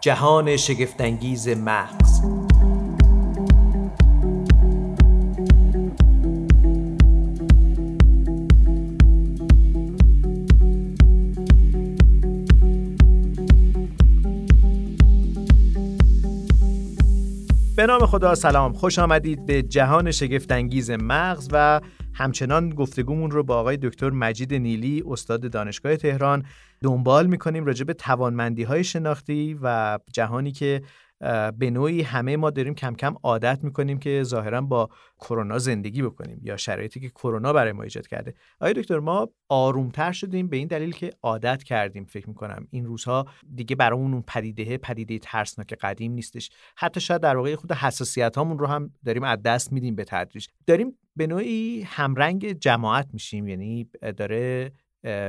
جهان شگفتانگیز مغز به نام خدا سلام. خوش آمدید به جهان شگفتانگیز مغز و همچنان گفتگومون رو با آقای دکتر مجید نیلی استاد دانشگاه تهران دنبال می‌کنیم راجع به توانمندی های شناختی و جهانی که به نوعی همه ما داریم کم کم عادت می‌کنیم که ظاهرا با کرونا زندگی بکنیم یا شرایطی که کرونا برای ما ایجاد کرده. آیا دکتر ما آرومتر شدیم به این دلیل که عادت کردیم فکر می‌کنم. این روزها دیگه برامون اون پدیده پدیده ترسناک قدیم نیستش. حتی شاید در واقع خود حساسیت هامون رو هم داریم از دست میدیم به تدریج. داریم به نوعی همرنگ جماعت میشیم. یعنی داره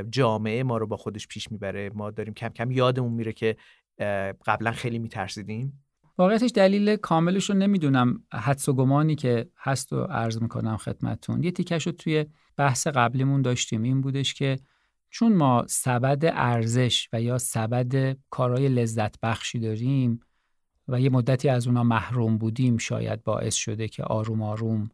جامعه ما رو با خودش پیش می‌بره. ما داریم کم کم یادمون میره که قبلا خیلی میترسیدیم واقعیتش دلیل کاملش رو نمی‌دونم. حدس و گمانی که هست و عرض می‌کنم خدمتتون. یه تیکش رو توی بحث قبلیمون داشتیم. این بودش که چون ما سبد ارزش و یا سبد کارهای لذت بخشی داریم و یه مدتی از اونا محروم بودیم شاید باعث شده که آروم آروم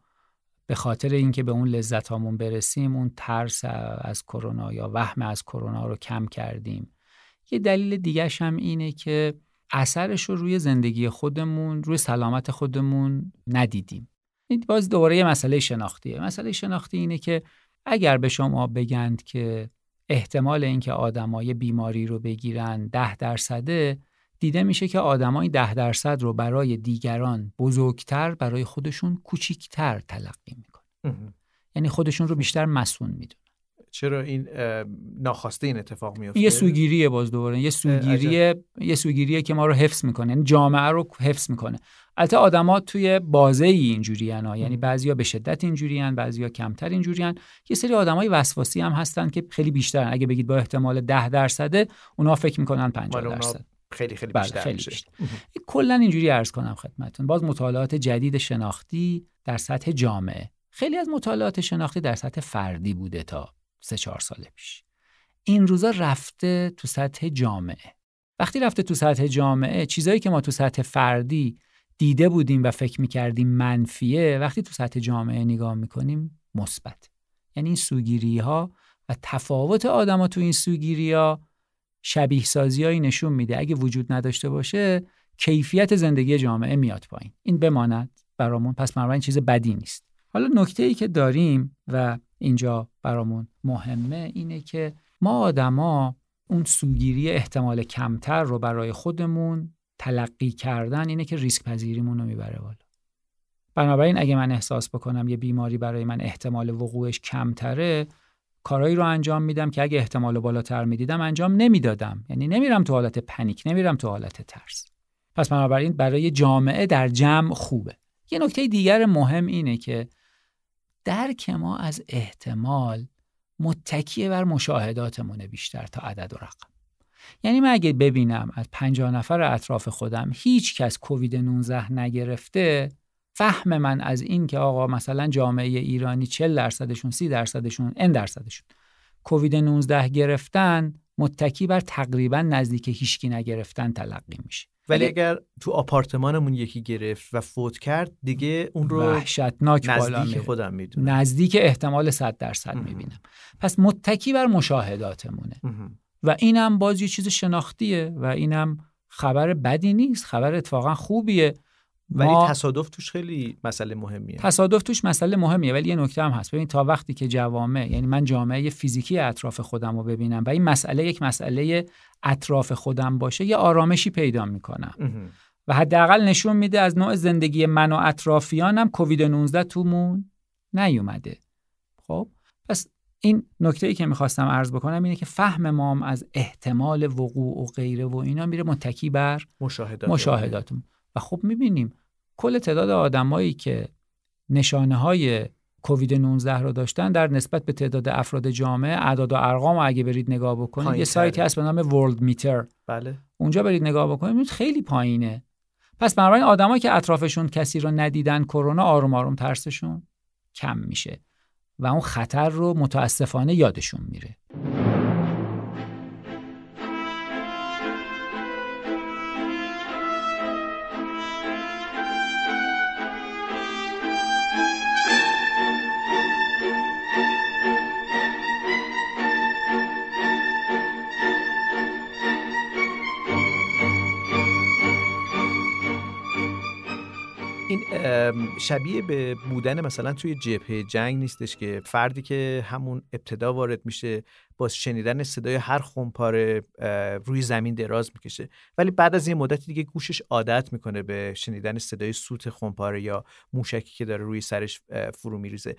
به خاطر اینکه به اون لذت هامون برسیم اون ترس از کرونا یا وهم از کرونا رو کم کردیم. یه دلیل دیگهش هم اینه که اثرش رو روی زندگی خودمون روی سلامت خودمون ندیدیم. این باز دوباره یه مسئله شناختیه. مسئله شناختی اینه که اگر به شما بگند که احتمال اینکه آدمای بیماری رو بگیرن ده درصده دیده میشه که آدمای ده درصد رو برای دیگران بزرگتر برای خودشون کوچیکتر تلقی می‌کنن یعنی خودشون رو بیشتر مسئول می‌دونن چرا این ناخواسته این اتفاق میفته؟ یه سوگیریه باز دوباره. یه سوگیریه یه سوگیریه که ما رو حفظ می‌کنه. یعنی جامعه رو حفظ می‌کنه. البته آدما توی بازه ای اینجوری ها. یعنی بعضیا به شدت اینجوری بعضیا کمتر اینجوری یه سری آدمای وسواسی هم هستن که خیلی بیشترن اگه بگید با احتمال 10 درصده اونا فکر می‌کنن 50 درصد. خیلی خیلی بله، بیشتر خیلی بیشتر. کلا اینجوری عرض کنم خدمتتون. باز مطالعات جدید شناختی در سطح جامعه. خیلی از مطالعات شناختی در سطح فردی بوده تا سه چهار سال پیش. این روزا رفته تو سطح جامعه. وقتی رفته تو سطح جامعه چیزایی که ما تو سطح فردی دیده بودیم و فکر می‌کردیم منفیه وقتی تو سطح جامعه نگاه می‌کنیم مثبت. یعنی این سوگیری ها و تفاوت آدما تو این سوگیری ها شبیه سازیایی نشون میده. اگه وجود نداشته باشه کیفیت زندگی جامعه میاد پایین. این بماند برامون. پس بنابراین چیز بدی نیست. حالا نکته ای که داریم و اینجا برامون مهمه اینه که ما آدما اون سوگیری احتمال کمتر رو برای خودمون تلقی کردن اینه که ریسک پذیریمون رو می‌بره بالا. بنابراین اگه من احساس بکنم یه بیماری برای من احتمال وقوعش کمتره کارهایی رو انجام میدم که اگه احتمال بالاتر می‌دیدم انجام نمی‌دادم. یعنی نمیرم تو حالت پنیک نمیرم تو حالت ترس. پس بنابراین برای جامعه در جمع خوبه. یه نکته دیگر مهم اینه که درک ما از احتمال متکیه بر مشاهداتمونه بیشتر تا عدد و رقم. یعنی من اگه ببینم از 50 نفر اطراف خودم هیچ کس کووید 19 نگرفته فهم من از این که آقا مثلا جامعه ایرانی 40 درصدشون 30 درصدشون ان درصدشون کووید 19 گرفتن متکی بر تقریبا نزدیک هیچکی نگرفتن تلقی میشه. ولی اگر تو آپارتمانمون یکی گرفت و فوت کرد دیگه اون رو وحشتناک بالا نزدیک خودم می‌دونم. نزدیک احتمال 100 درصد می‌بینم. پس متکی بر مشاهداتمونه. و اینم باز یه چیز شناختیه و اینم خبر بدی نیست. خبر اتفاقا خوبیه. ولی تصادف توش خیلی مسئله مهمیه. تصادف توش مسئله مهمیه ولی یه نکته هم هست. ببین تا وقتی که جوامع یعنی من جامعه فیزیکی اطراف خودم رو ببینم و این مسئله یک مسئله اطراف خودم باشه یه آرامشی پیدا می‌کنم و حداقل نشون میده از نوع زندگی من و اطرافیانم کووید 19 تومون نیومده. خب؟ پس این نکته ای که می‌خواستم عرض بکنم اینه که فهم مام از احتمال وقوع و غیره و اینا میره متکی بر مشاهدات. مشاهداتون و خب می‌بینیم کل تعداد آدمایی که نشانه های کووید 19 رو داشتن در نسبت به تعداد افراد جامعه اعداد و ارقام اگه برید نگاه بکنید یه سایتی هست به نام ورلد میتر بله. اونجا برید نگاه بکنید خیلی پایینه. پس بنابراین آدمایی که اطرافشون کسی رو ندیدن کرونا آروم آروم ترسشون کم میشه و اون خطر رو متاسفانه یادشون میره. شبیه به بودن مثلا توی جبهه جنگ نیستش که فردی که همون ابتدا وارد میشه با شنیدن صدای هر خونپاره روی زمین دراز می‌کشه. ولی بعد از یه مدتی دیگه گوشش عادت می‌کنه به شنیدن صدای سوت خونپاره یا موشکی که داره روی سرش فرو میریزه.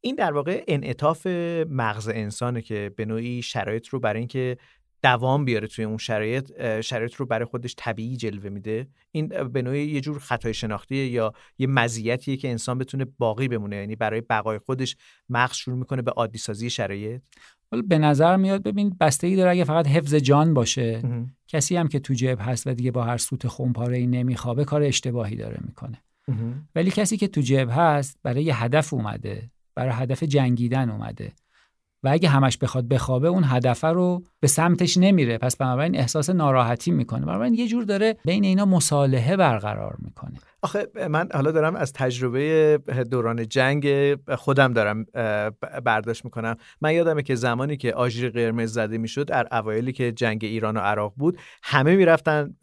این در واقع انعطاف مغز انسانه که به نوعی شرایط رو برای اینکه دوام بیاره توی اون شرایط شرایط رو برای خودش طبیعی جلوه میده. این به نوعی یه جور خطای شناختی یا یه مزیتیه که انسان بتونه باقی بمونه. یعنی برای بقای خودش مغز شروع می‌کنه به عادی سازی شرایط. ولی به نظر میاد ببین بستگی داره اگه فقط حفظ جان باشه کسی هم که تو جیب هست و دیگه با هر سوت خونپاره ای نمیخوابه کار اشتباهی داره می‌کنه. ولی کسی که تو جیب هست برای یه هدف اومده برای هدف جنگیدن اومده. و اگه همش بخواد بخوابه اون هدف رو به سمتش نمیره. پس بنابراین احساس ناراحتی می‌کنه. بنابراین یه جور داره بین اینا مصالحه برقرار می‌کنه. آخه من حالا دارم از تجربه دوران جنگ خودم دارم برداشت می‌کنم. من یادمه که زمانی که آژیر قرمز زده می‌شد در اوایلی که جنگ ایران و عراق بود همه می‌رفتن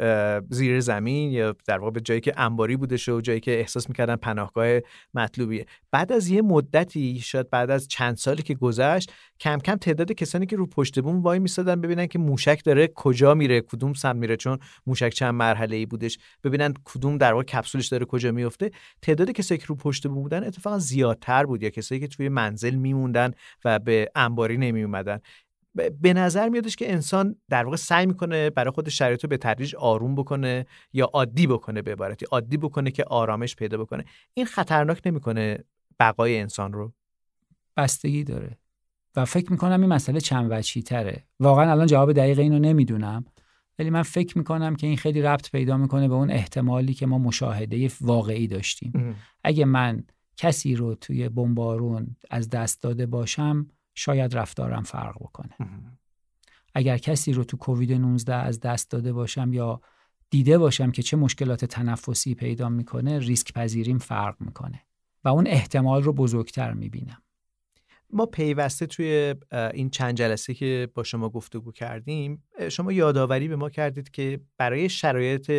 زیر زمین یا در واقع جایی که انباری بوده و جایی که احساس می‌کردن پناهگاه مطلوبیه. بعد از یه مدتی شاید بعد از چند سالی که گذشت کم کم تعداد کسانی که رو پشت بوم وای میستادن ببینن که موشک داره کجا میره کدوم سمت میره چون موشک چند مرحله ای بودش. ببینن کدوم در واقع کپسولش داره کجا میفته تعداد کسایی که رو پشت بوم بودن اتفاقا زیادتر بود. یا کسایی که توی منزل میموندن و به انباری نمی اومدن به نظر میادش که انسان در واقع سعی می‌کنه برای خود شرایط رو به تدریج آروم بکنه یا عادی بکنه به عبارتی. عادی بکنه که آرامش پیدا بکنه. این خطرناک نمی‌کنه بقای انسان رو؟ بستگی داره. و فکر می‌کنم این مسئله چند وجهی تره. واقعا الان جواب دقیق اینو نمی‌دونم. ولی من فکر می‌کنم که این خیلی ربط پیدا می‌کنه به اون احتمالی که ما مشاهده واقعی داشتیم. اگه من کسی رو توی بمبارون از دست داده باشم شاید رفتارم فرق بکنه. اگر کسی رو تو کووید 19 از دست داده باشم یا دیده باشم که چه مشکلات تنفسی پیدا می‌کنه ریسک پذیریم فرق می‌کنه و اون احتمال رو بزرگتر می‌بینم. ما پیوسته توی این چند جلسه که با شما گفتگو کردیم شما یادآوری به ما کردید که برای شرایط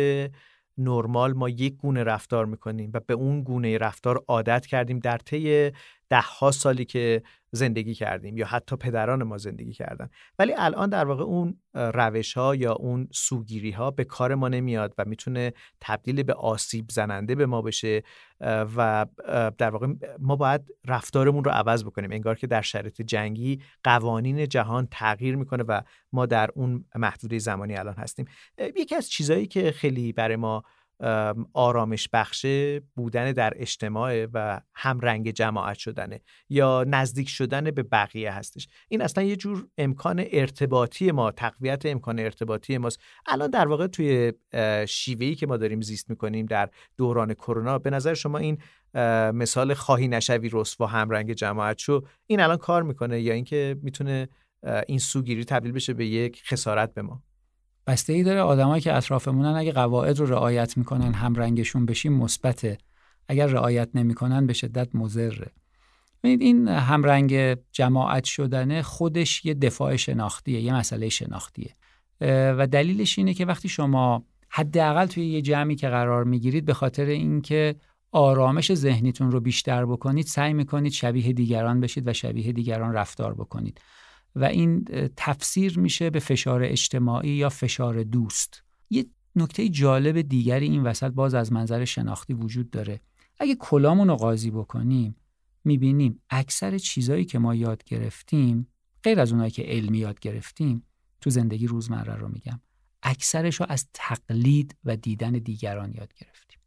نرمال ما یک گونه رفتار می‌کنیم و به اون گونه رفتار عادت کردیم در طی ده ها سالی که زندگی کردیم یا حتی پدران ما زندگی کردن. ولی الان در واقع اون روش ها یا اون سوگیری ها به کار ما نمیاد و می‌تونه تبدیل به آسیب زننده به ما بشه و در واقع ما باید رفتارمون رو عوض بکنیم. انگار که در شرایط جنگی قوانین جهان تغییر می‌کنه و ما در اون محدوده زمانی الان هستیم. یکی از چیزهایی که خیلی برای ما آرامش بخشه بودن در اجتماع و همرنگ جماعت شدنه یا نزدیک شدن به بقیه هستش. این اصلا یه جور امکان ارتباطی ما تقویت امکان ارتباطی ماست. الان در واقع توی شیوهی که ما داریم زیست می‌کنیم در دوران کرونا به نظر شما این مثال خواهی نشوی رسوا همرنگ جماعت شو این الان کار می‌کنه یا اینکه می‌تونه این سوگیری تبدیل بشه به یک خسارت به ما؟ بسته ای داره آدمایی که اطرافمونن اگه قواعد رو رعایت می‌کنن هم رنگشون بشیم مثبته. اگر رعایت نمی‌کنن به شدت مضره. ببینید این همرنگ جماعت شدن خودش یه دفاع شناختیه یه مسئله شناختیه. و دلیلش اینه که وقتی شما حداقل توی یه جمعی که قرار می‌گیرید به خاطر اینکه آرامش ذهنیتون رو بیشتر بکنید سعی می‌کنید شبیه دیگران بشید و شبیه دیگران رفتار بکنید. و این تفسیر میشه به فشار اجتماعی یا فشار دوست. یه نکته جالب دیگری این وسط باز از منظر شناختی وجود داره. اگه کلامون رو قاضی بکنیم می‌بینیم اکثر چیزایی که ما یاد گرفتیم غیر از اونایی که علمی یاد گرفتیم تو زندگی روزمره رو میگم اکثرش رو از تقلید و دیدن دیگران یاد گرفتیم.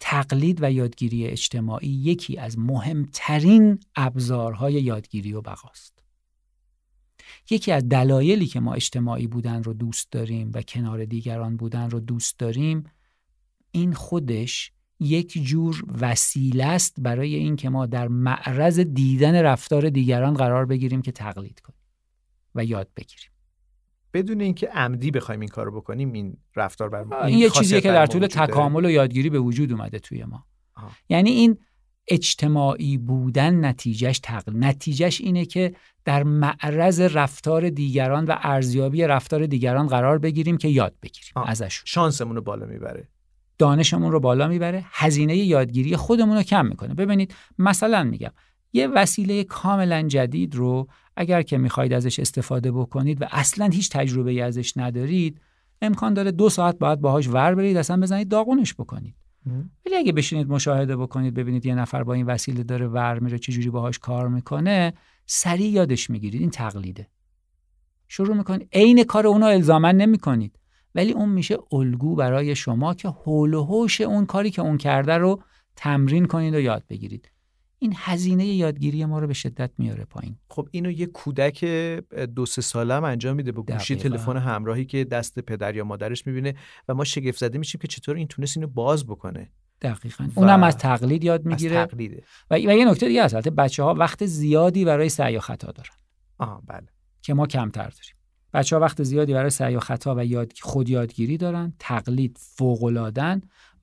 تقلید و یادگیری اجتماعی یکی از مهمترین ابزارهای یادگیری و بقاست. یکی از دلایلی که ما اجتماعی بودن رو دوست داریم و کنار دیگران بودن رو دوست داریم این خودش یک جور وسیله است برای اینکه ما در معرض دیدن رفتار دیگران قرار بگیریم که تقلید کنیم و یاد بگیریم. بدون اینکه عمدی بخوایم این کارو بکنیم این رفتار بر این, یه چیزیه که در طول تکامل و یادگیری به وجود اومده توی ما. یعنی این اجتماعی بودن نتیجهش تقل نتیجهش اینه که در معرض رفتار دیگران و ارزیابی رفتار دیگران قرار بگیریم که یاد بگیریم ازشون. شانسمون رو بالا می‌بره. دانشمون رو بالا می‌بره. هزینه یادگیری خودمون رو کم می‌کنه. ببینید مثلا میگم یه وسیله کاملا جدید رو اگر که می‌خواید ازش استفاده بکنید و اصلا هیچ تجربه ازش ندارید امکان داره دو ساعت باید باهاش ور برید اصلا بزنید داغونش بکنید. ولی اگه بشینید مشاهده بکنید ببینید یه نفر با این وسیله داره ور میره چجوری باهاش کار می‌کنه سریع یادش می‌گیرید. این تقلیده. شروع می‌کنید. عین کار اونو الزاما نمی‌کنید. ولی اون میشه الگو برای شما که حول و حوش اون کاری که اون کرده رو تمرین کنید و یاد بگیرید. این هزینه یادگیری ما رو به شدت میاره پایین. خب اینو یه کودک دو سه ساله هم انجام میده با گوشی تلفن همراهی که دست پدر یا مادرش می‌بینه و ما شگفت زده میشیم که چطور این تونست اینو باز بکنه. دقیقا. اونم از تقلید یاد می‌گیره. از تقلیده. و, و یه نکته دیگه هست بچه ها وقت زیادی برای سعی و خطا دارن. آه بله. که ما کمتر داریم. بچه ها وقت زیادی برای سعی و خطا و یاد خود یادگیری دارن تقلید فوق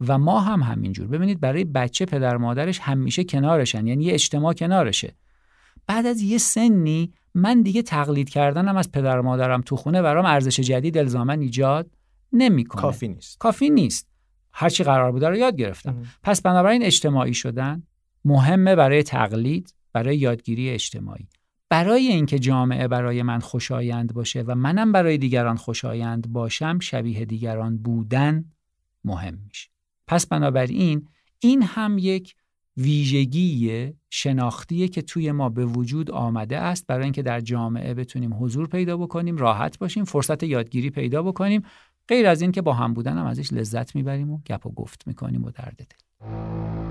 و ما هم همینجور. ببینید برای بچه پدر مادرش همیشه کنارشن یعنی یه اجتماع کنارشه. بعد از یه سنی من دیگه تقلید کردنم از پدر مادرم تو خونه برام ارزش جدید الزاما ایجاد نمی‌کنه. کافی نیست. کافی نیست. هرچی قرار بوده رو یاد گرفتم. پس بنابراین اجتماعی شدن مهمه برای تقلید برای یادگیری اجتماعی. برای اینکه جامعه برای من خوشایند باشه و منم برای دیگران خوشایند باشم شبیه دیگران بودن مهم میشه. پس بنابراین این هم یک ویژگی شناختیه که توی ما به وجود آمده است برای اینکه در جامعه بتونیم حضور پیدا بکنیم راحت باشیم فرصت یادگیری پیدا بکنیم غیر از این که با هم بودن هم ازش لذت می‌بریم و گپ و گفت می‌کنیم و درد دل.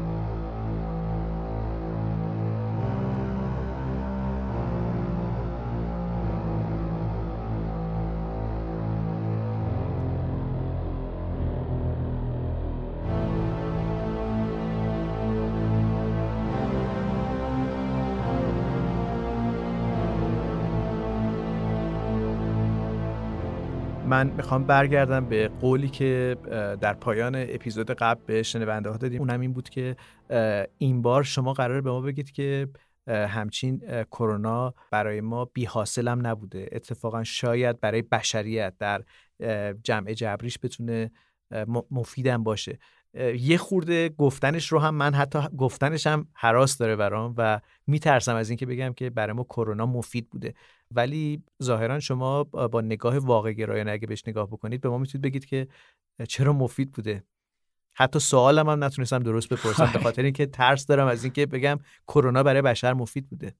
من می‌خوام برگردم به قولی که در پایان اپیزود قبل به شنونده ها دادیم. اونم این بود که این بار شما قراره به ما بگید که همچین کرونا برای ما بی حاصلم نبوده. اتفاقا شاید برای بشریت در جمع جبریش بتونه مفیدم باشه. یه خورده گفتنش رو هم من حتی گفتنش هم حراس داره برام و میترسم از اینکه بگم که برای ما کرونا مفید بوده. ولی ظاهرا شما با نگاه واقع گرایانه اگه بهش نگاه بکنید به ما می‌تونید بگید که چرا مفید بوده. حتی سوالم هم نتونستم درست بپرسم به خاطر اینکه ترس دارم از اینکه بگم کرونا برای بشر مفید بوده.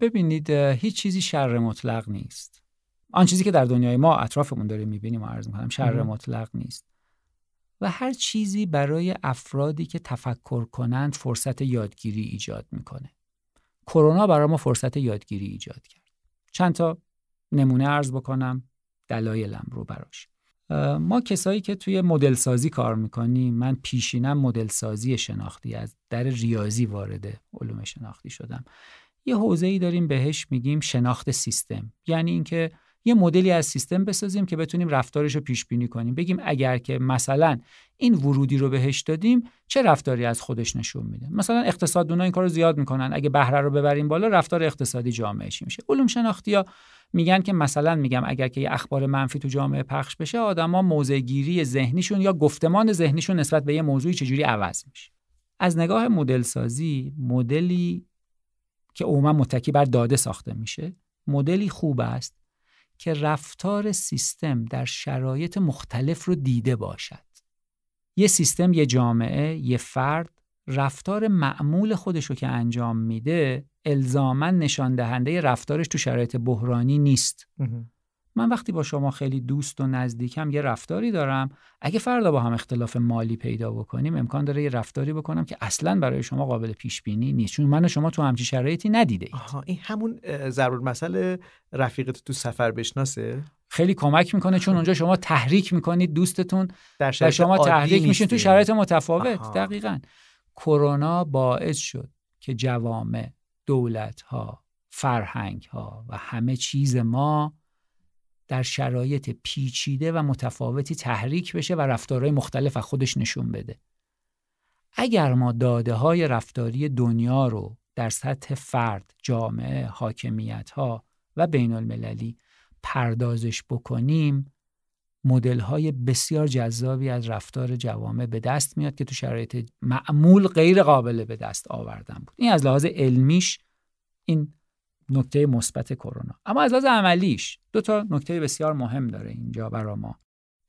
ببینید هیچ چیزی شر مطلق نیست. آن چیزی که در دنیای ما اطرافمون داریم می‌بینیم و عرض می‌کنم شر مطلق نیست. و هر چیزی برای افرادی که تفکر کنند فرصت یادگیری ایجاد می‌کنه. کرونا برای ما فرصت یادگیری ایجاد کرد. چند تا نمونه ارز بکنم دلایلم رو براش. ما کسایی که توی مدل سازی کار می‌کنیم من پیشینم مدل سازی شناختی از در ریاضی وارد علوم شناختی شدم. یه حوزه ای داریم بهش میگیم شناخت سیستم. یعنی اینکه یه مدلی از سیستم بسازیم که بتونیم رفتارش رو پیش بینی کنیم. بگیم اگر که مثلا این ورودی رو بهش دادیم چه رفتاری از خودش نشون میده؟ مثلا اقتصاددونا این کارو زیاد می‌کنن. اگه بهره رو ببریم بالا رفتار اقتصادی جامعه چی میشه. علوم شناختی ها میگن که مثلا میگم اگر که یه اخبار منفی تو جامعه پخش بشه آدما موضع ذهنیشون یا گفتمان ذهنیشون نسبت به یه موضوعی چجوری عوض میشه. از نگاه مدل سازی مدلی که عموما متکی بر داده ساخته میشه مدلی خوب است که رفتار سیستم در شرایط مختلف رو دیده باشد. یه سیستم یه جامعه یه فرد رفتار معمول خودش رو که انجام میده الزاما نشان دهنده رفتارش تو شرایط بحرانی نیست. من وقتی با شما خیلی دوست و نزدیکم یه رفتاری دارم. اگه فردا با هم اختلاف مالی پیدا بکنیم امکان داره یه رفتاری بکنم که اصلا برای شما قابل پیش بینی نیست. چون من و شما تو همچی شرایطی ندیده اید. آها این همون ضرور مسئله رفیقت تو سفر بشناسه؟ خیلی کمک می‌کنه چون اونجا شما تحریک می‌کنید دوستتون در و شما تحریک میشین تو شرایط متفاوت. آها. دقیقا. کرونا باعث شد که جوامع دولت ها فرهنگ ها و همه چیز ما در شرایط پیچیده و متفاوتی تحریک بشه و رفتارهای مختلف از خودش نشون بده. اگر ما داده های رفتاری دنیا رو در سطح فرد، جامعه، حاکمیت ها و بین المللی پردازش بکنیم مدل های بسیار جذابی از رفتار جوامع به دست میاد که تو شرایط معمول غیر قابل به دست آوردن بود. این از لحاظ علمیش این نکته مثبت کرونا. اما از لحاظ عملیش دو تا نکته بسیار مهم داره اینجا برا ما.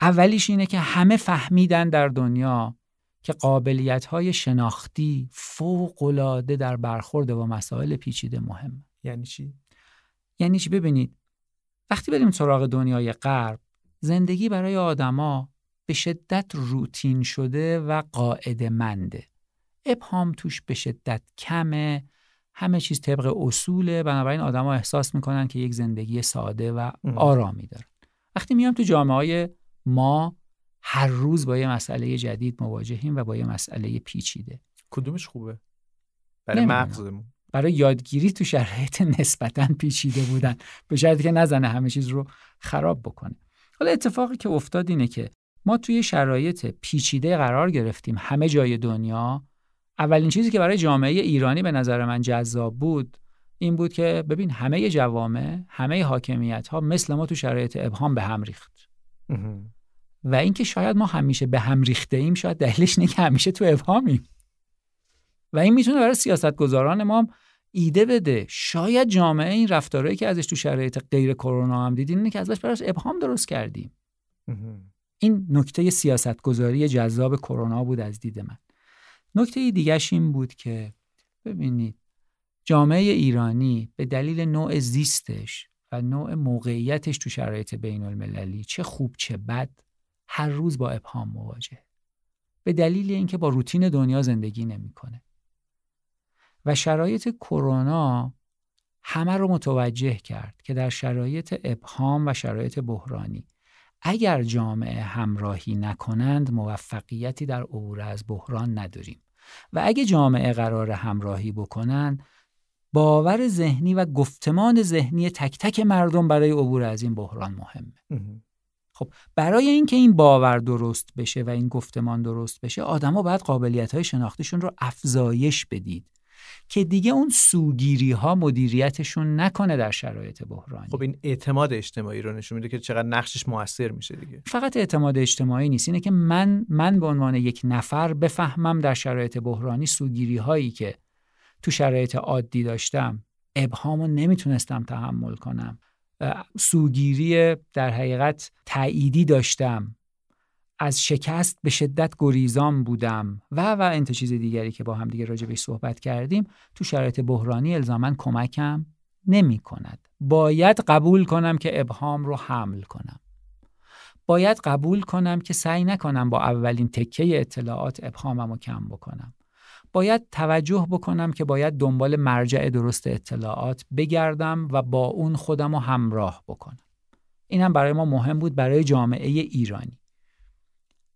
اولیش اینه که همه فهمیدن در دنیا که قابلیت های شناختی فوق العاده در برخورد با مسائل پیچیده مهم. یعنی چی؟ یعنی چی؟ ببینید وقتی بریم سراغ دنیای غرب زندگی برای آدما به شدت روتین شده و قاعده منده ابهام توش به شدت کمه. همه چیز طبق اصوله. بنابراین آدما احساس می‌کنن که یک زندگی ساده و ام. آرامی دارن. وقتی میام تو جامعه های ما هر روز با یه مسئله جدید مواجهیم و با یه مسئله پیچیده. کدومش خوبه؟ برای. مغزمون. برای یادگیری تو شرایط نسبتا پیچیده بودن. به شرطی که نزنه همه چیز رو خراب بکنه. حالا اتفاقی که افتاد اینه که ما توی شرایط پیچیده قرار گرفتیم. همه جای دنیا اولین چیزی که برای جامعه ایرانی به نظر من جذاب بود این بود که ببین همه جوامع همه حاکمیت ها مثل ما تو شرایط ابهام به هم ریخت. و اینکه شاید ما همیشه به هم ریخته ایم شاید دلیلش اینه که همیشه تو ابهامیم. و این می‌تونه برای سیاستگزاران ما هم ایده بده. شاید جامعه این رفتارهایی که ازش تو شرایط غیر کرونا هم دیدین اینه که ازش براش ابهام درست کردیم. این نکته سیاستگذاری جذاب کرونا بود از دید من. نکته دیگرش این بود که ببینید جامعه ایرانی به دلیل نوع زیستش و نوع موقعیتش تو شرایط بین المللی چه خوب چه بد هر روز با ابهام مواجه. به دلیل اینکه با روتین دنیا زندگی نمی‌کنه. و شرایط کرونا همه رو متوجه کرد که در شرایط ابهام و شرایط بحرانی اگر جامعه همراهی نکنند موفقیتی در عبور از بحران نداریم. و اگه جامعه قرار همراهی بکنند باور ذهنی و گفتمان ذهنی تک تک مردم برای عبور از این بحران مهمه. خب برای اینکه این باور درست بشه و این گفتمان درست بشه آدما باید قابلیت های شناختیشون رو افزایش بدید. که دیگه اون سوگیری ها مدیریتشون نکنه در شرایط بحرانی. خب این اعتماد اجتماعی رو نشون میده که چقدر نقشش موثر میشه دیگه. فقط اعتماد اجتماعی نیست اینه که من من به عنوان یک نفر بفهمم در شرایط بحرانی سوگیری هایی که تو شرایط عادی داشتم ابهامو نمی‌تونستم تحمل کنم. سوگیری در حقیقت تأییدی داشتم. از شکست به شدت گریزان بودم و و انت چیز دیگری که با هم دیگه راجع بهش صحبت کردیم تو شرایط بحرانی الزاما کمکم نمی کند. باید قبول کنم که ابهام رو حمل کنم. باید قبول کنم که سعی نکنم با اولین تکه اطلاعات ابهامم رو کم بکنم. باید توجه بکنم که باید دنبال مرجع درست اطلاعات بگردم و با اون خودم رو همراه بکنم. این هم برای ما مهم بود برای جامعه ایرانی.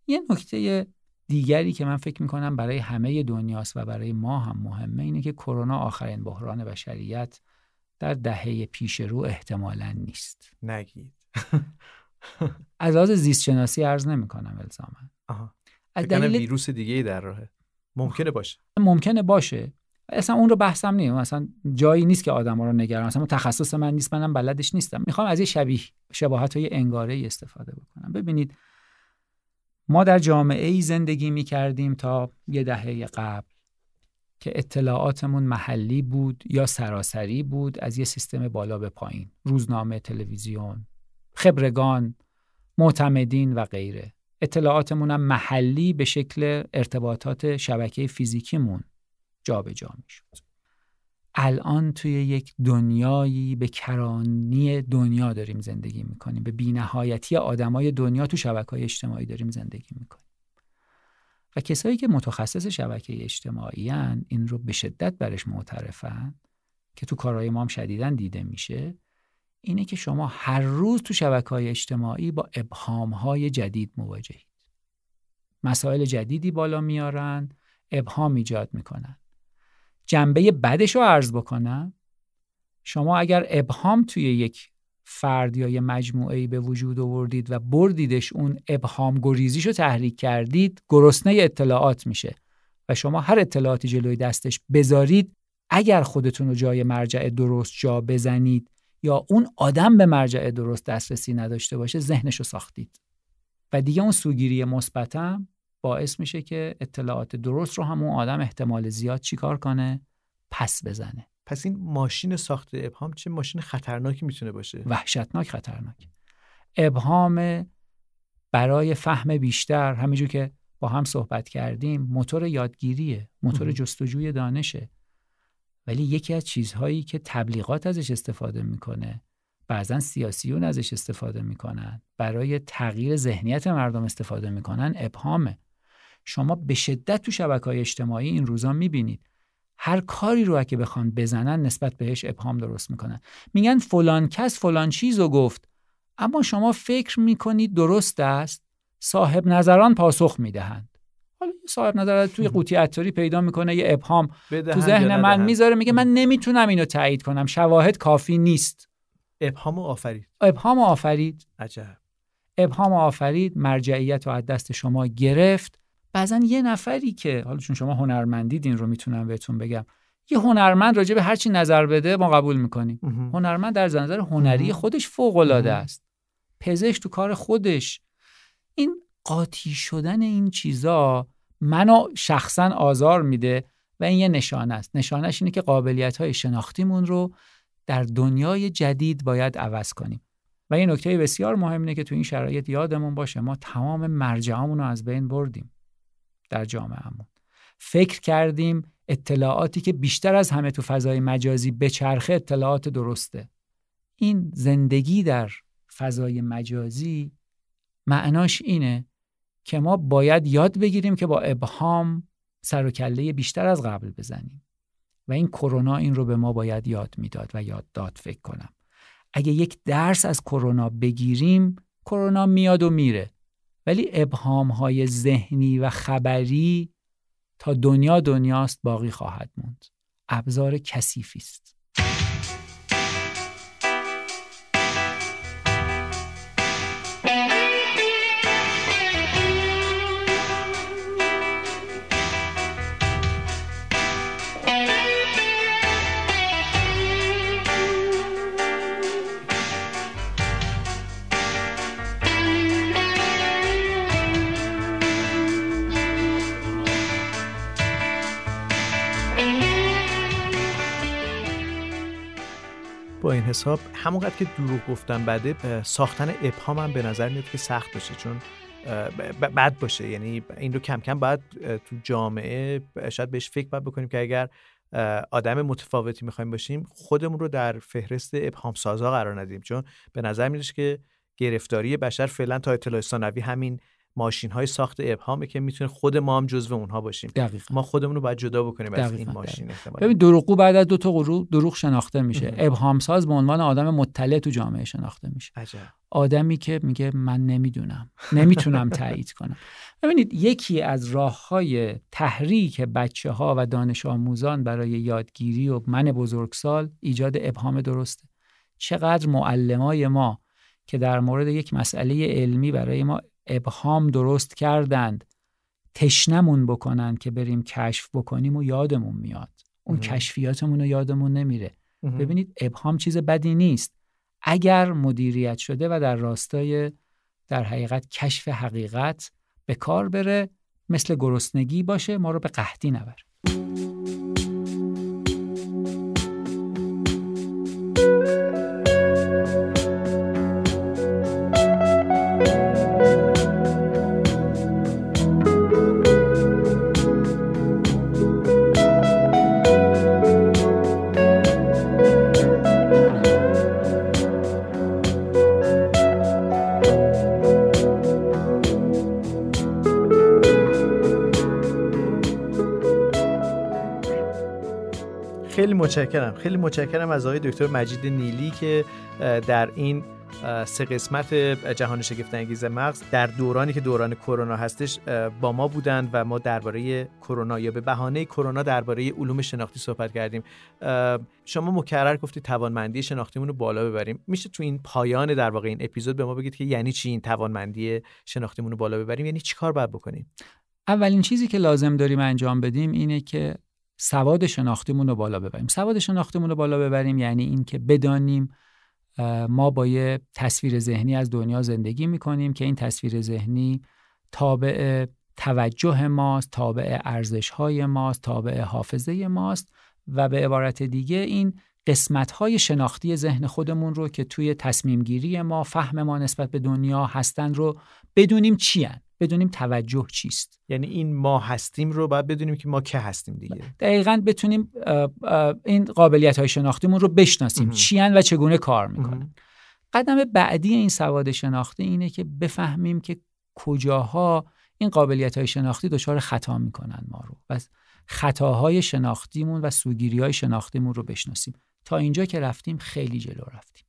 یه نکته دیگری که من فکر می‌کنم برای همه دنیاست و برای ما هم مهمه اینه که کرونا آخرین بحران بشریت در دهه پیش رو احتمالا نیست. نگید. از لحاظ زیست شناسی عرض نمی کنم الزاما از دلیل ویروس دیگه در راهه. ممکنه باشه. ممکنه باشه. اصلا اون رو بحثم نیست. اصلا جایی نیست که آدم رو نگران. اصلا تخصص من نیست منم بلدش نیستم. می‌خوام از یه شبیه شباهت های انگاره استفاده بکنم. ببینید ما در جامعه ای زندگی می کردیم تا یه دهه قبل که اطلاعاتمون محلی بود یا سراسری بود از یه سیستم بالا به پایین روزنامه تلویزیون خبرگان معتمدین و غیره. اطلاعاتمون هم محلی به شکل ارتباطات شبکه فیزیکیمون جابجا می‌شد. الان توی یک دنیایی به کرانی دنیا داریم زندگی می‌کنیم. به بینهایتی آدمای دنیا تو شبکه اجتماعی داریم زندگی می‌کنیم. و کسایی که متخصص شبکه اجتماعی هن این رو به شدت برش معترفن که تو کارهای ما هم شدیدن دیده میشه اینه که شما هر روز تو شبکه های اجتماعی با ابهام های جدید مواجهید. مسائل جدیدی بالا میارن ابهام ایجاد می‌کنن. جنبه بدش رو عرض بکنم. شما اگر ابهام توی یک فرد یا یه مجموعه به وجود آوردید و بردیدش اون ابهام گریزیش رو تحریک کردید گرسنه اطلاعات میشه و شما هر اطلاعاتی جلوی دستش بذارید اگر خودتون رو جای مرجع درست جا بزنید یا اون آدم به مرجع درست دسترسی نداشته باشه ذهنش رو ساختید. و دیگه اون سوگیری مثبتم باعث میشه که اطلاعات درست رو همون آدم احتمال زیاد چیکار کنه؟ پس بزنه. پس این ماشین ساخت ابهام چه ماشین خطرناکی می‌تونه باشه؟ وحشتناک خطرناک. ابهام برای فهم بیشتر همینجور که با هم صحبت کردیم موتور یادگیریه موتور جستجوی دانشه. ولی یکی از چیزهایی که تبلیغات ازش استفاده می‌کنه بعضا سیاسیون ازش استفاده می‌کنن برای تغییر ذهنیت مردم استفاده می‌کنن ابهامه. شما به شدت تو شبکه های اجتماعی این روزا می‌بینید. هر کاری رو که بخوان بزنن نسبت بهش ابهام درست می‌کنن. میگن فلان کس فلان چیز رو گفت اما شما فکر می‌کنید درست است؟ صاحب نظران پاسخ می‌دهند. حالا صاحب نظر توی قوطی عطاری پیدا می‌کنه یه ابهام تو ذهن من می‌ذاره میگه من نمی‌تونم اینو تایید کنم شواهد کافی نیست. ابهام آفرید. ابهام آفرید. عجب. ابهام آفرید مرجعیت رو از دست شما گرفت. بعضا یه نفری که حالا چون شما هنرمندید این رو می‌تونم بهتون بگم یه هنرمند راجع به هر چی نظر بده ما قبول می‌کنیم. هنرمند در نظر هنری خودش فوق العاده است. پزشک تو کار خودش. این قاطی شدن این چیزا منو شخصا آزار میده و این یه نشانه است. نشانش اینه که قابلیت های شناختیمون رو در دنیای جدید باید عوض کنیم. و یه نکته بسیار مهم اینه که تو این شرایط یادمون باشه ما تمام مرجعامون رو از بین بردیم. در جامعهمون فکر کردیم اطلاعاتی که بیشتر از همه تو فضای مجازی به چرخه اطلاعات درسته. این زندگی در فضای مجازی معناش اینه که ما باید یاد بگیریم که با ابهام سر و کله بیشتر از قبل بزنیم. و این کرونا این رو به ما باید یاد می‌داد و یاد داد فکر کنم. اگه یک درس از کرونا بگیریم کرونا میاد و میره. ولی ابهام های ذهنی و خبری تا دنیا دنیاست باقی خواهد موند. ابزار کثیفی است. حساب همونقدر که دروغ گفتم بده ساختن ابهام هم به نظر میاد که سخت باشه چون بد باشه. یعنی این رو کم کم باید تو جامعه شاید بهش فکر باید بکنیم که اگر آدم متفاوتی می‌خوایم باشیم خودمون رو در فهرست ابهام سازا قرار ندیم. چون به نظر میاد که گرفتاری بشر فعلا تا اطلاع ثانوی همین ماشین های ساخت ابهامه که می‌تونه خود ما هم جزو اونها باشیم. دقیقا. ما خودمون رو باید جدا بکنیم از این ماشین ببین دروغگو بعد از دو تا دروغ شناخته میشه. ابهام ساز به عنوان آدم مطلع تو جامعه شناخته میشه. عجب. آدمی که میگه من نمی‌دونم نمی‌تونم تایید کنم. ببینید یکی از راه های تحریک بچه ها و دانش آموزان برای یادگیری و من بزرگسال ایجاد ابهام درسته. چقدر معلمای ما که در مورد یک مسئله علمی برای ما ابهام درست کردند. تشنمون بکنن که بریم کشف بکنیم و یادمون میاد. اون کشفیاتمون رو یادمون نمیره. ببینید ابهام چیز بدی نیست. اگر مدیریت شده و در راستای در حقیقت کشف حقیقت به کار بره مثل گرسنگی باشه ما رو به قحطی نبره. متشکرم. خیلی متشکرم از آقای دکتر مجید نیلی که در این سه قسمت جهان شگفت انگیز مغز در دورانی که دوران کرونا هستش با ما بودند و ما درباره کرونا یا به بهانه کرونا درباره علوم شناختی صحبت کردیم. شما مکرر گفتید توانمندی شناختیمون رو بالا ببریم. میشه تو این پایان در واقع این اپیزود به ما بگید که یعنی چی این توانمندی شناختیمون رو بالا ببریم؟ یعنی چیکار باید بکنیم؟ اولین چیزی که لازم داریم انجام بدیم اینه که سواد شناختیمون رو بالا ببریم. سواد شناختیمون رو بالا ببریم یعنی اینکه بدانیم ما با یه تصویر ذهنی از دنیا زندگی می‌کنیم که این تصویر ذهنی تابع توجه ماست تابع ارزش های ماست تابع حافظه ماست و به عبارت دیگه این قسمت های شناختی ذهن خودمون رو که توی تصمیم گیری ما فهم ما نسبت به دنیا هستن رو بدونیم چی بدونیم توجه چیست. یعنی این ما هستیم رو باید بدونیم که ما که هستیم دیگه. دقیقا بتونیم این قابلیت های شناختیمون رو بشناسیم. چیان و چگونه کار می‌کنن. قدم بعدی این سواد شناختی اینه که بفهمیم که کجاها این قابلیت های شناختی دچار خطا می‌کنن ما رو. و خطاهای شناختیمون و سوگیری های شناختیمون رو بشناسیم. تا اینجا که رفتیم خیلی جلو رفتیم.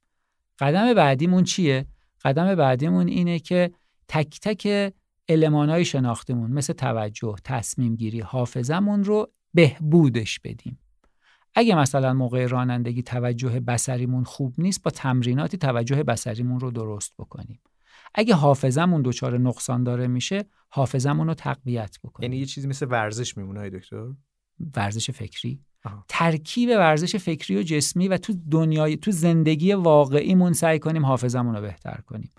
قدم بعدیمون چیه؟ قدم بعدیمون اینه که تک تک المانای شناختمون مثل توجه، تصمیم گیری، حافظمون رو بهبودش بدیم. اگه مثلا موقع رانندگی توجه بسریمون خوب نیست با تمریناتی توجه بسریمون رو درست بکنیم. اگه حافظمون دچار نقصان داره میشه حافظمون رو تقویت بکنیم. یعنی یه چیزی مثل ورزش میمونه های دکتر؟ ورزش فکری ترکیب ورزش فکری و جسمی و تو دنیای تو زندگی واقعیمون سعی کنیم حافظمون رو بهتر کنیم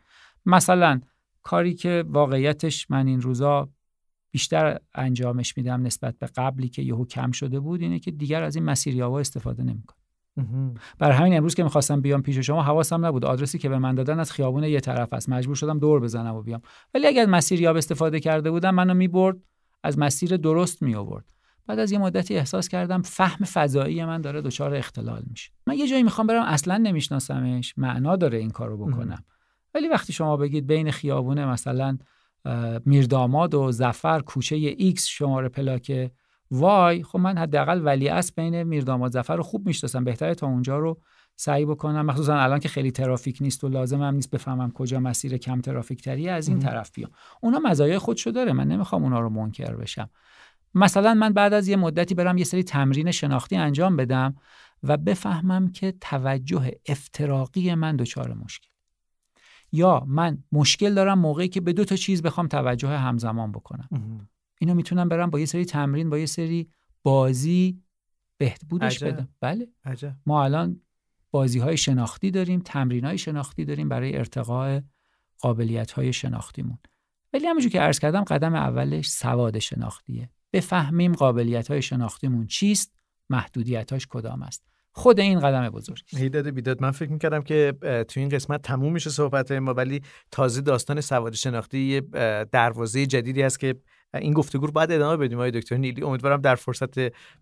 مثلا کاری که واقعیتش من این روزا بیشتر انجامش میدم نسبت به قبلی که یهو کم شده بود اینه که دیگر از این مسیریابا استفاده نمی‌کنم. بر همین امروز که می‌خواستم بیام پیش شما حواسم نبود. آدرسی که به من دادن از خیابون یه طرف است. مجبور شدم دور بزنم و بیام. ولی اگر مسیریاب استفاده کرده بودم منو می‌برد از مسیر درست می آورد بعد از یه مدتی احساس کردم فهم فضایی من داره دچار اختلال میشه. من یه جایی می‌خوام برم اصلا نمیشناسمش. معنا داره این کارو بکنم. ولی وقتی شما بگید بین خیابونه مثلا میرداماد و ظفر کوچه X شماره پلاک Y خب من حداقل ولی از بین میرداماد ظفر رو خوب می‌شناسم. بهتره تا اونجا رو سعی بکنم. مخصوصا الان که خیلی ترافیک نیست و لازم هم نیست بفهمم کجا مسیر کم ترافیک تری از این طرف بیام. اونا مزایای خودشو داره. من نمی‌خوام اونا رو منکر بشم. مثلا من بعد از یه مدتی برم یه سری تمرین شناختی انجام بدم و بفهمم که توجه افتراقی من دچار مشکل. یا من مشکل دارم موقعی که به دو تا چیز بخوام توجه همزمان بکنم. اینو می‌تونم برم با یه سری تمرین با یه سری بازی بهبودش بدم. بله. عجب. ما الان بازی های شناختی داریم تمرین های شناختی داریم برای ارتقاء قابلیت های شناختیمون. ولی همونجور که عرض کردم قدم اولش سواد شناختیه. بفهمیم قابلیت های شناختیمون چیست محدودیتاش کدام است. خود این قدم بزرگ هیداد بیداد. من فکر می‌کردم که تو این قسمت تموم میشه صحبت ما ولی تازه داستان سواد شناختی یه دروازه جدیدی است که این گفتگو رو باید ادامه بدیم آقای دکتر نیلی. امیدوارم در فرصت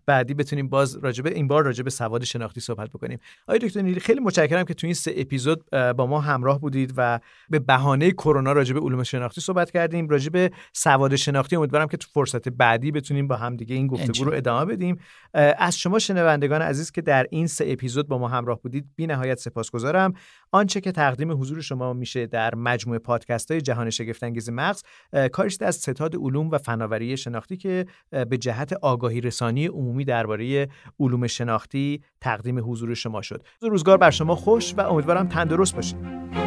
بعدی بتونیم باز راجبه این بار راجبه سواد شناختی صحبت بکنیم. آقای دکتر نیلی خیلی متشکرم که تو این سه اپیزود با ما همراه بودید و به بهانه کرونا راجبه علوم شناختی صحبت کردیم. راجبه سواد شناختی امیدوارم که تو فرصت بعدی بتونیم با هم دیگه این گفتگو رو ادامه بدیم. از شما شنوندگان عزیز که در این سه اپیزود با ما همراه بودید بی نهایت سپاسگزارم. آنچه که تقدیم حضور شما میشه در مجموعه پادکست های جهان شگفتانگیز مغز کاریست از ستاد علوم و فناوری شناختی که به جهت آگاهی رسانی عمومی درباره علوم شناختی تقدیم حضور شما شد. روزگار بر شما خوش و امیدوارم تندرست باشید.